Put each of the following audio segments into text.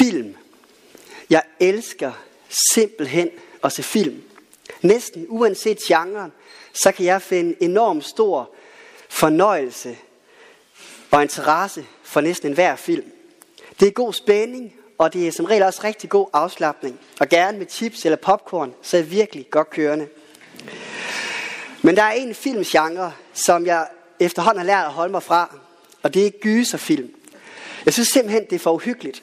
Film. Jeg elsker simpelthen at se film. Næsten uanset genren, så kan jeg finde enormt stor fornøjelse og interesse for næsten enhver film. Det er god spænding, og det er som regel også rigtig god afslappning. Og gerne med chips eller popcorn, så er jeg virkelig godt kørende. Men der er en filmgenre, som jeg efterhånden har lært at holde mig fra, og det er gyserfilm. Jeg synes simpelthen, det er for uhyggeligt.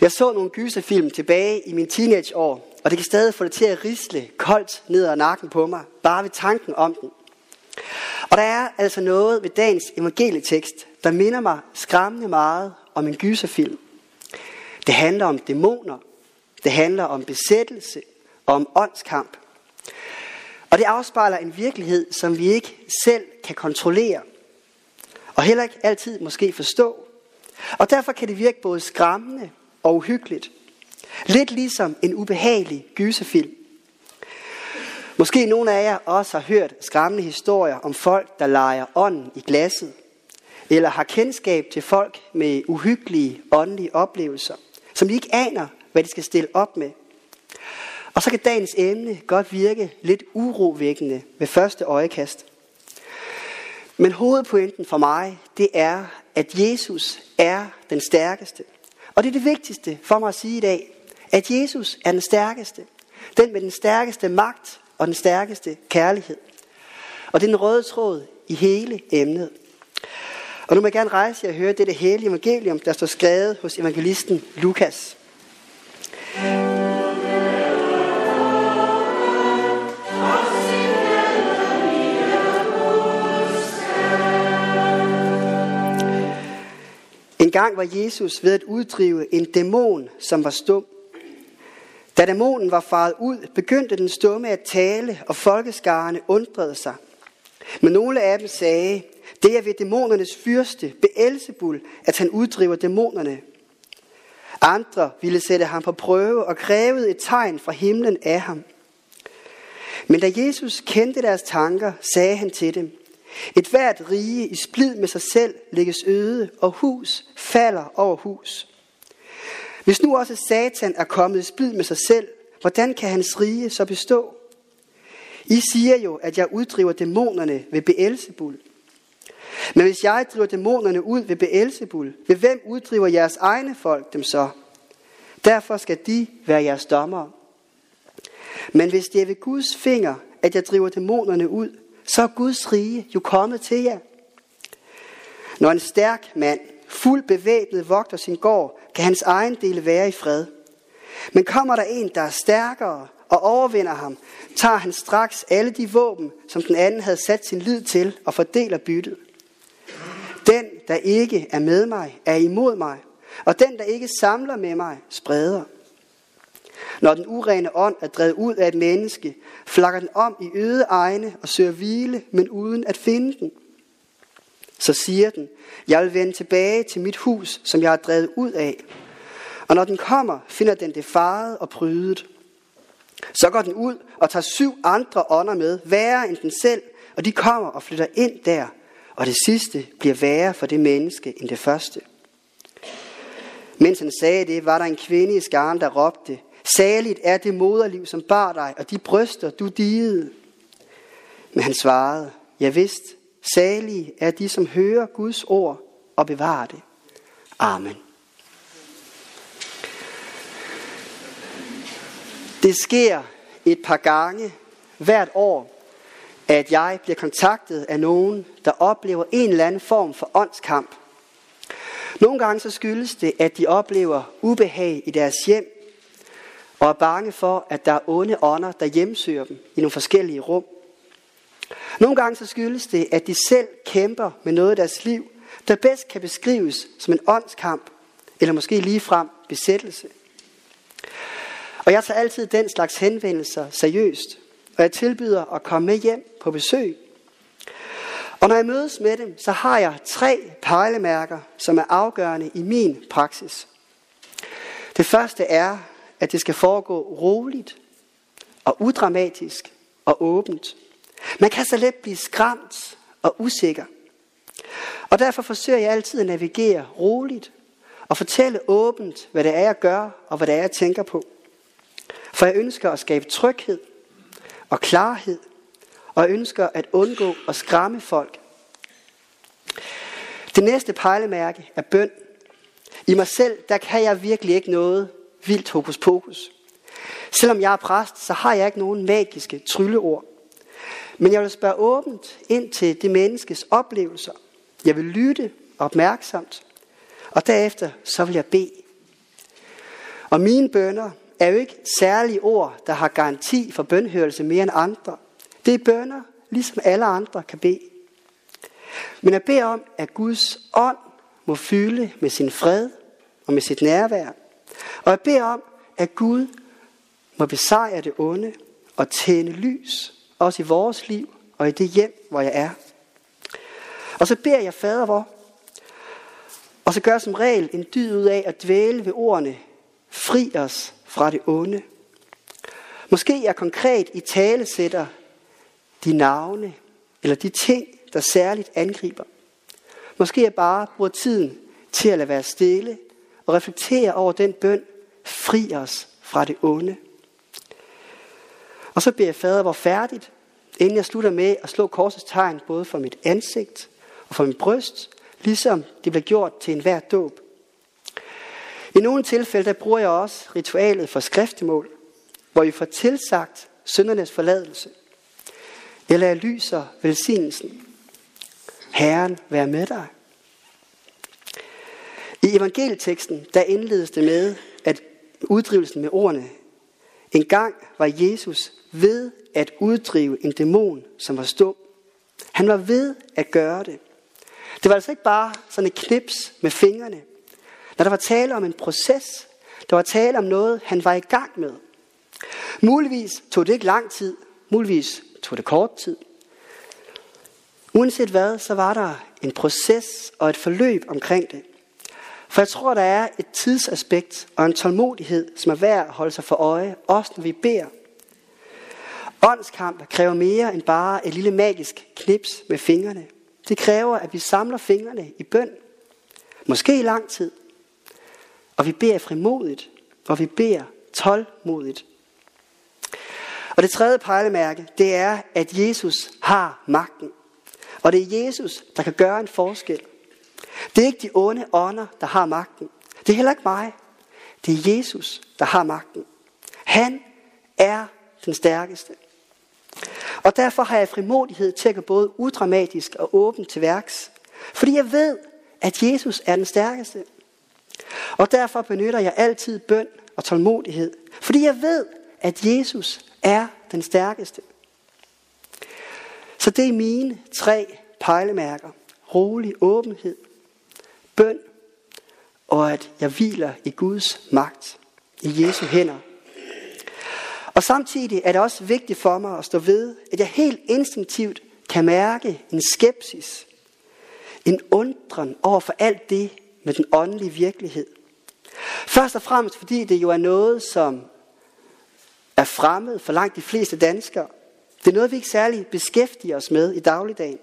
Jeg så nogle gyserfilm tilbage i min teenageår, og det kan stadig få det til at risle koldt ned ad nakken på mig, bare ved tanken om den. Og der er altså noget ved dagens evangelietekst, der minder mig skræmmende meget om en gyserfilm. Det handler om dæmoner, det handler om besættelse og om åndskamp. Og det afspejler en virkelighed, som vi ikke selv kan kontrollere, og heller ikke altid måske forstå. Og derfor kan det virke både skræmmende og uhyggeligt. Lidt ligesom en ubehagelig gyserfilm. Måske nogle af jer også har hørt skræmmende historier om folk, der leger ånden i glasset, eller har kendskab til folk med uhyggelige åndelige oplevelser, som de ikke aner, hvad de skal stille op med. Og så kan dagens emne godt virke lidt urovækkende ved første øjekast. Men hovedpointen for mig, det er, at Jesus er den stærkeste. Og det er det vigtigste for mig at sige i dag, at Jesus er den stærkeste. Den med den stærkeste magt og den stærkeste kærlighed. Og det er den røde tråd i hele emnet. Og nu må jeg gerne rejse jer og høre dette hellige evangelium, der står skrevet hos evangelisten Lukas. Engang var Jesus ved at uddrive en dæmon, som var stum. Da dæmonen var faret ud, begyndte den stumme at tale, og folkeskarerne undrede sig. Men nogle af dem sagde, det er ved dæmonernes fyrste, Beelzebul, at han uddriver dæmonerne. Andre ville sætte ham på prøve og krævede et tegn fra himlen af ham. Men da Jesus kendte deres tanker, sagde han til dem, et hvert rige i splid med sig selv lægges øde, og hus falder over hus. Hvis nu også Satan er kommet i splid med sig selv, hvordan kan hans rige så bestå? I siger jo, at jeg uddriver dæmonerne ved Beelzebul. Men hvis jeg driver dæmonerne ud ved Beelzebul, ved hvem uddriver jeres egne folk dem så? Derfor skal de være jeres dommere. Men hvis det er ved Guds finger, at jeg driver dæmonerne ud, så er Guds rige jo kommet til jer. Når en stærk mand, fuld bevæbnet, vogter sin gård, kan hans egen del være i fred. Men kommer der en, der er stærkere og overvinder ham, tager han straks alle de våben, som den anden havde sat sin lid til, og fordeler byttet. Den, der ikke er med mig, er imod mig, og den, der ikke samler med mig, spreder. Når den urene ånd er drevet ud af et menneske, flakker den om i øde egne og søger hvile, men uden at finde den. Så siger den, jeg vil vende tilbage til mit hus, som jeg har drevet ud af. Og når den kommer, finder den det faret og prydet. Så går den ud og tager syv andre ånder med, værre end den selv, og de kommer og flytter ind der. Og det sidste bliver værre for det menneske end det første. Mens han sagde det, var der en kvinde i skaren, der råbte, Saligt er det moderliv, som bar dig, og de bryster, du digede. Men han svarede, ja vidst, salige er de, som hører Guds ord og bevarer det. Amen. Det sker et par gange hvert år, at jeg bliver kontaktet af nogen, der oplever en eller anden form for åndskamp. Nogle gange så skyldes det, at de oplever ubehag i deres hjem, og er bange for, at der er onde ånder, der hjemsøger dem i nogle forskellige rum. Nogle gange så skyldes det, at de selv kæmper med noget af deres liv, der bedst kan beskrives som en åndskamp, eller måske ligefrem besættelse. Og jeg tager altid den slags henvendelser seriøst, og jeg tilbyder at komme med hjem på besøg. Og når jeg mødes med dem, så har jeg tre pejlemærker, som er afgørende i min praksis. Det første er, at det skal foregå roligt og udramatisk og åbent. Man kan så let blive skræmt og usikker. Og derfor forsøger jeg altid at navigere roligt og fortælle åbent, hvad det er, jeg gør, og hvad det er, jeg tænker på. For jeg ønsker at skabe tryghed og klarhed, og jeg ønsker at undgå at skræmme folk. Det næste pejlemærke er bøn. I mig selv, der kan jeg virkelig ikke noget vildt hokus pokus. Selvom jeg er præst, så har jeg ikke nogen magiske trylleord. Men jeg vil spørge åbent ind til det menneskes oplevelser. Jeg vil lytte opmærksomt, og derefter så vil jeg bede. Og mine bønder er jo ikke særlige ord, der har garanti for bønhørelse mere end andre. Det er bønder, ligesom alle andre kan bede. Men jeg beder om, at Guds ånd må fylde med sin fred og med sit nærvær. Og jeg beder om, at Gud må besejre det onde og tænde lys, også i vores liv og i det hjem, hvor jeg er. Og så beder jeg fader vor, og så gør som regel en dyd ud af at dvæle ved ordene, fri os fra det onde. Måske jeg konkret i tale sætter de navne eller de ting, der særligt angriber. Måske jeg bare bruger tiden til at lade være stille og reflektere over den bøn, fri os fra det onde. Og så beder jeg fader hvor færdigt, inden jeg slutter med at slå korsets tegn både for mit ansigt og for min bryst, ligesom det bliver gjort til enhver dåb. I nogle tilfælde der bruger jeg også ritualet for skriftemål, hvor vi får tilsagt syndernes forladelse. Eller jeg lyser velsignelsen. Herren være med dig. I evangelieteksten der indledes det med, at uddrivelsen med ordene, en gang var Jesus ved at uddrive en dæmon, som var stum. Han var ved at gøre det. Det var altså ikke bare sådan et knips med fingrene. Når der var tale om en proces, der var tale om noget, han var i gang med. Muligvis tog det ikke lang tid, muligvis tog det kort tid. Uanset hvad, så var der en proces og et forløb omkring det. For jeg tror, der er et tidsaspekt og en tålmodighed, som er værd at holde sig for øje, også når vi beder. Åndskamp kræver mere end bare et lille magisk knips med fingrene. Det kræver, at vi samler fingrene i bøn. Måske i lang tid. Og vi beder frimodigt, og vi beder tålmodigt. Og det tredje pejlemærke, det er, at Jesus har magten. Og det er Jesus, der kan gøre en forskel. Det er ikke de onde ånder, der har magten. Det er heller ikke mig. Det er Jesus, der har magten. Han er den stærkeste. Og derfor har jeg frimodighed til at gå både udramatisk og åben til værks. Fordi jeg ved, at Jesus er den stærkeste. Og derfor benytter jeg altid bøn og tålmodighed. Fordi jeg ved, at Jesus er den stærkeste. Så det er mine tre pejlemærker. Rolig åbenhed, bøn og at jeg hviler i Guds magt, i Jesu hænder. Og samtidig er det også vigtigt for mig at stå ved, at jeg helt instinktivt kan mærke en skepsis, en undren over for alt det med den åndelige virkelighed. Først og fremmest fordi det jo er noget, som er fremmed for langt de fleste danskere. Det er noget, vi ikke særlig beskæftiger os med i dagligdagen.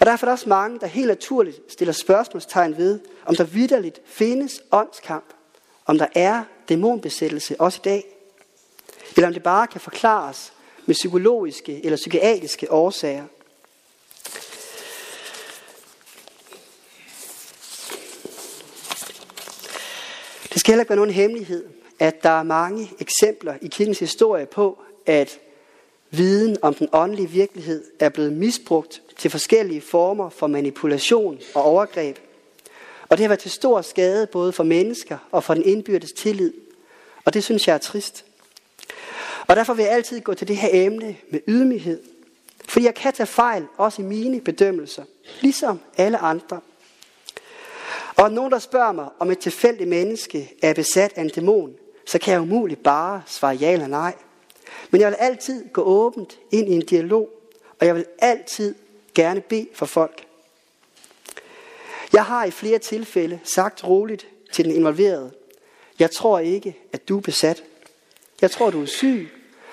Og derfor er der også mange, der helt naturligt stiller spørgsmålstegn ved, om der vidderligt findes åndskamp, om der er dæmonbesættelse også i dag, eller om det bare kan forklares med psykologiske eller psykiatriske årsager. Det skal heller ikke være nogen hemmelighed, at der er mange eksempler i kirkens historie på, at viden om den åndelige virkelighed er blevet misbrugt til forskellige former for manipulation og overgreb. Og det har været til stor skade både for mennesker og for den indbyrdes tillid. Og det synes jeg er trist. Og derfor vil jeg altid gå til det her emne med ydmyghed. For jeg kan tage fejl, også i mine bedømmelser, ligesom alle andre. Og nogen, der spørger mig, om et tilfældigt menneske er besat af en dæmon, så kan jeg umuligt bare svare ja eller nej. Men jeg vil altid gå åbent ind i en dialog, og jeg vil altid gerne bede for folk. Jeg har i flere tilfælde sagt roligt til den involverede, jeg tror ikke, at du er besat. Jeg tror, du er syg,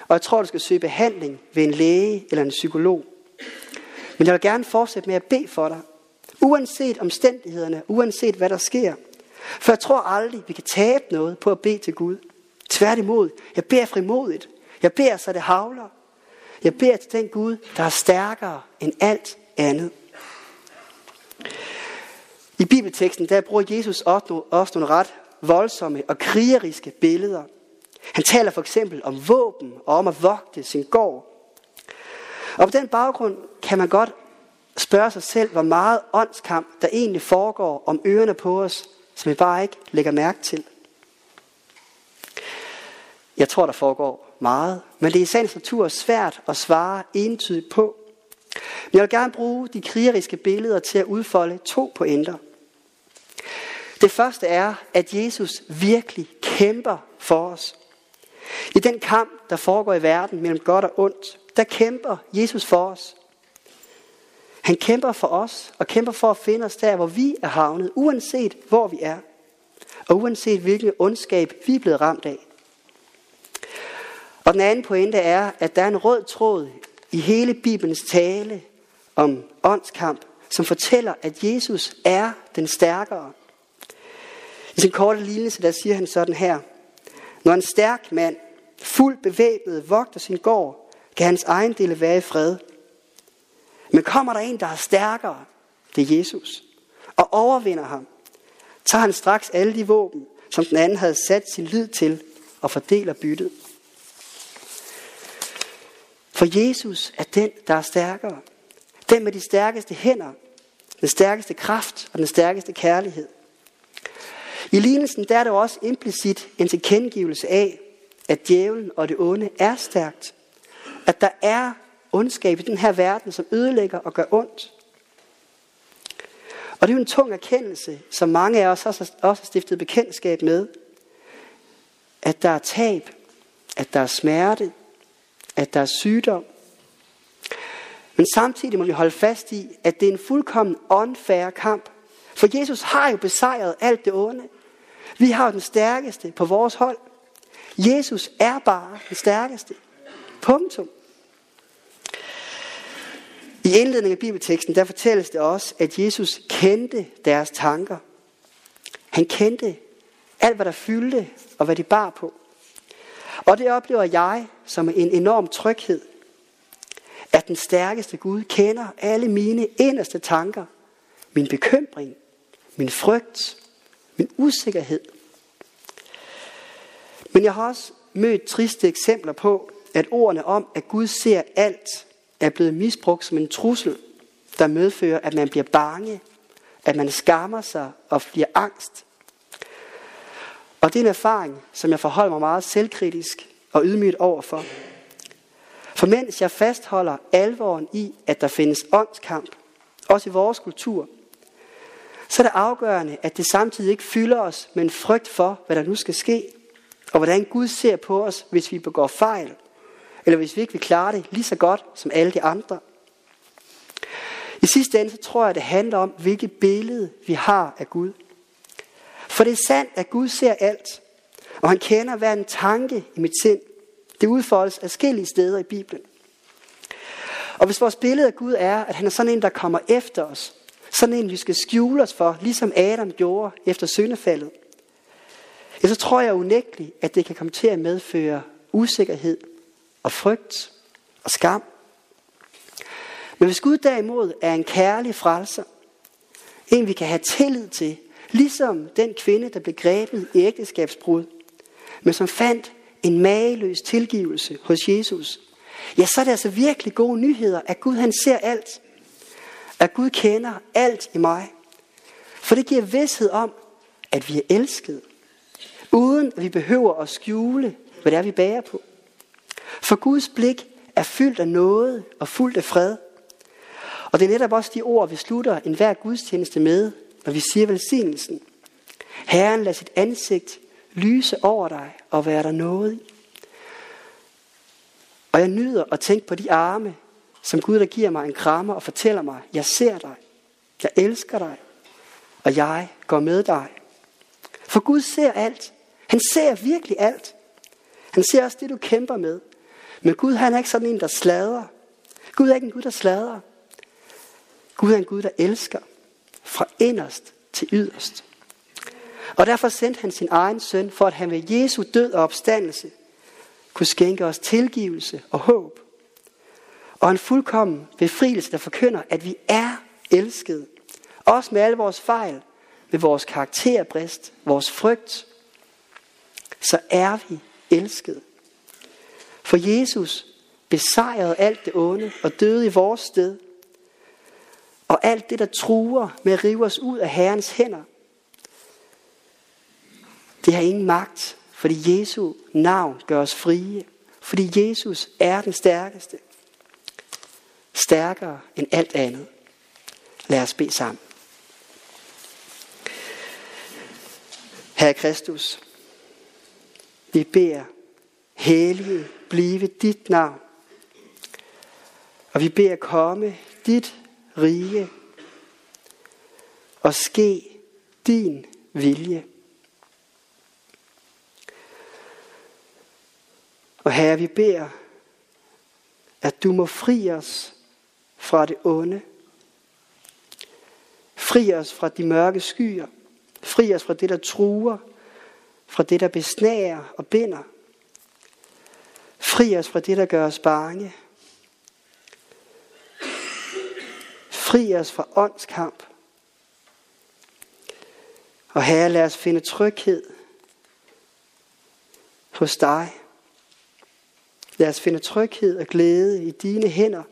og jeg tror, du skal søge behandling ved en læge eller en psykolog. Men jeg vil gerne fortsætte med at bede for dig. Uanset omstændighederne, uanset hvad der sker, For jeg tror aldrig, vi kan tabe noget på at bede til Gud. Tværtimod, jeg beder frimodigt. Jeg beder, så det havler. Jeg beder til den Gud, der er stærkere end alt andet. I bibelteksten der bruger Jesus også nogle ret voldsomme og krigeriske billeder. Han taler for eksempel om våben og om at vogte sin gård. Og på den baggrund kan man godt spørge sig selv, hvor meget åndskamp der egentlig foregår om ørerne på os, som vi bare ikke lægger mærke til. Jeg tror, der foregår meget, men det er i sagens natur svært at svare entydigt på. Men jeg vil gerne bruge de krigeriske billeder til at udfolde to pointer. Det første er, at Jesus virkelig kæmper for os. I den kamp, der foregår i verden mellem godt og ondt, der kæmper Jesus for os. Han kæmper for os og kæmper for at finde os der, hvor vi er havnet, uanset hvor vi er. Og uanset hvilken ondskab vi er blevet ramt af. Og den anden pointe er, at der er en rød tråd i hele Bibelens tale om åndskamp, som fortæller, at Jesus er den stærkere. I sin korte lignelse, der siger han sådan her. Når en stærk mand, fuldt bevæbnet, vogter sin gård, kan hans egen dele være i fred. Men kommer der en, der er stærkere, det er Jesus, og overvinder ham, tager han straks alle de våben, som den anden havde sat sin lid til, og fordeler byttet. For Jesus er den, der er stærkere. Den med de stærkeste hænder, den stærkeste kraft og den stærkeste kærlighed. I lignelsen der er der også implicit en tilkendegivelse af, at djævlen og det onde er stærkt. At der er ondskab i den her verden, som ødelægger og gør ondt. Og det er jo en tung erkendelse, som mange af os også har stiftet bekendtskab med. At der er tab, at der er smerte, at der er sygdom. Men samtidig må vi holde fast i, at det er en fuldkommen unfair kamp. For Jesus har jo besejret alt det onde. Vi har jo den stærkeste på vores hold. Jesus er bare den stærkeste. Punktum. I indledningen af bibelteksten, der fortælles det også, at Jesus kendte deres tanker. Han kendte alt, hvad der fyldte og hvad de bar på. Og det oplever jeg som en enorm tryghed, at den stærkeste Gud kender alle mine inderste tanker, min bekymring, min frygt, min usikkerhed. Men jeg har også mødt triste eksempler på, at ordene om, at Gud ser alt, er blevet misbrugt som en trussel, der medfører, at man bliver bange, at man skammer sig og bliver angst. Og det er en erfaring, som jeg forholder mig meget selvkritisk og ydmygt overfor. For mens jeg fastholder alvoren i, at der findes åndskamp, også i vores kultur, så er det afgørende, at det samtidig ikke fylder os med en frygt for, hvad der nu skal ske, og hvordan Gud ser på os, hvis vi begår fejl, eller hvis vi ikke vil klare det lige så godt som alle de andre. I sidste ende så tror jeg, det handler om, hvilket billede vi har af Gud. For det er sandt, at Gud ser alt, og han kender hver en tanke i mit sind. Det udfoldes forskellige steder i Bibelen. Og hvis vores billede af Gud er, at han er sådan en, der kommer efter os, sådan en, vi skal skjule os for, ligesom Adam gjorde efter syndefaldet, ja, så tror jeg unægteligt, at det kan komme til at medføre usikkerhed og frygt og skam. Men hvis Gud derimod er en kærlig frelser, en vi kan have tillid til, ligesom den kvinde, der blev grebet i ægteskabsbrud, men som fandt en mageløs tilgivelse hos Jesus, ja, så er det altså virkelig gode nyheder, at Gud han ser alt. At Gud kender alt i mig. For det giver vidshed om, at vi er elsket, uden at vi behøver at skjule, hvad det er, vi bærer på. For Guds blik er fyldt af noget og fuldt af fred. Og det er netop også de ord, vi slutter enhver gudstjeneste med, når vi siger velsignelsen. Herren lader sit ansigt lyse over dig og være der noget i. Og jeg nyder at tænke på de arme, som Gud der giver mig en krammer og fortæller mig, jeg ser dig, jeg elsker dig, og jeg går med dig. For Gud ser alt. Han ser virkelig alt. Han ser også det, du kæmper med. Men Gud han er ikke sådan en, der slader. Gud er ikke en Gud, der slader. Gud er en Gud, der elsker fra inderst til yderst. Og derfor sendte han sin egen søn, for at han ved Jesu død og opstandelse kunne skænke os tilgivelse og håb. Og en fuldkommen befrielse, der forkynder, at vi er elskede. Også med alle vores fejl, med vores karakterbrist, vores frygt, så er vi elskede. For Jesus besejrede alt det onde og døde i vores sted. Og alt det, der truer med at rive os ud af Herrens hænder, det har ingen magt, fordi Jesu navn gør os frie. Fordi Jesus er den stærkeste. Stærkere end alt andet. Lad os bede sammen. Herre Kristus, vi beder, hellige blive dit navn. Og vi beder komme dit rige og ske din vilje. Og Herre, vi beder, at du må fri os fra det onde. Fri os fra de mørke skyer. Fri os fra det, der truer. Fra det, der besnager og binder. Fri os fra det, der gør os bange. Fri os fra åndskamp. Og Herre, lad os finde tryghed hos dig. Lad os finde tryghed og glæde i dine hænder,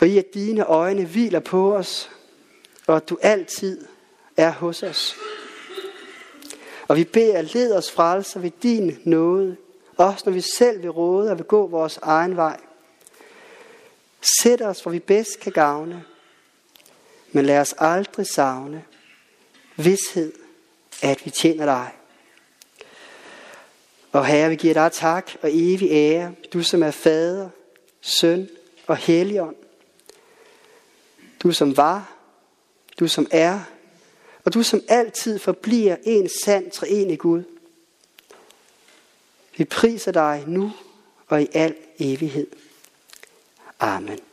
og i at dine øjne hviler på os, og at du altid er hos os. Og vi beder, led os frelser ved din nåde, også når vi selv vil råde og vil gå vores egen vej. Sæt os, hvor vi bedst kan gavne, men lad os aldrig savne vidshed, at vi tjener dig. Og Herre, vi giver dig tak og evig ære, du som er fader, søn og helligånd. Du som var, du som er, og du som altid forbliver en sand treenig Gud. Vi priser dig nu og i al evighed. Amen.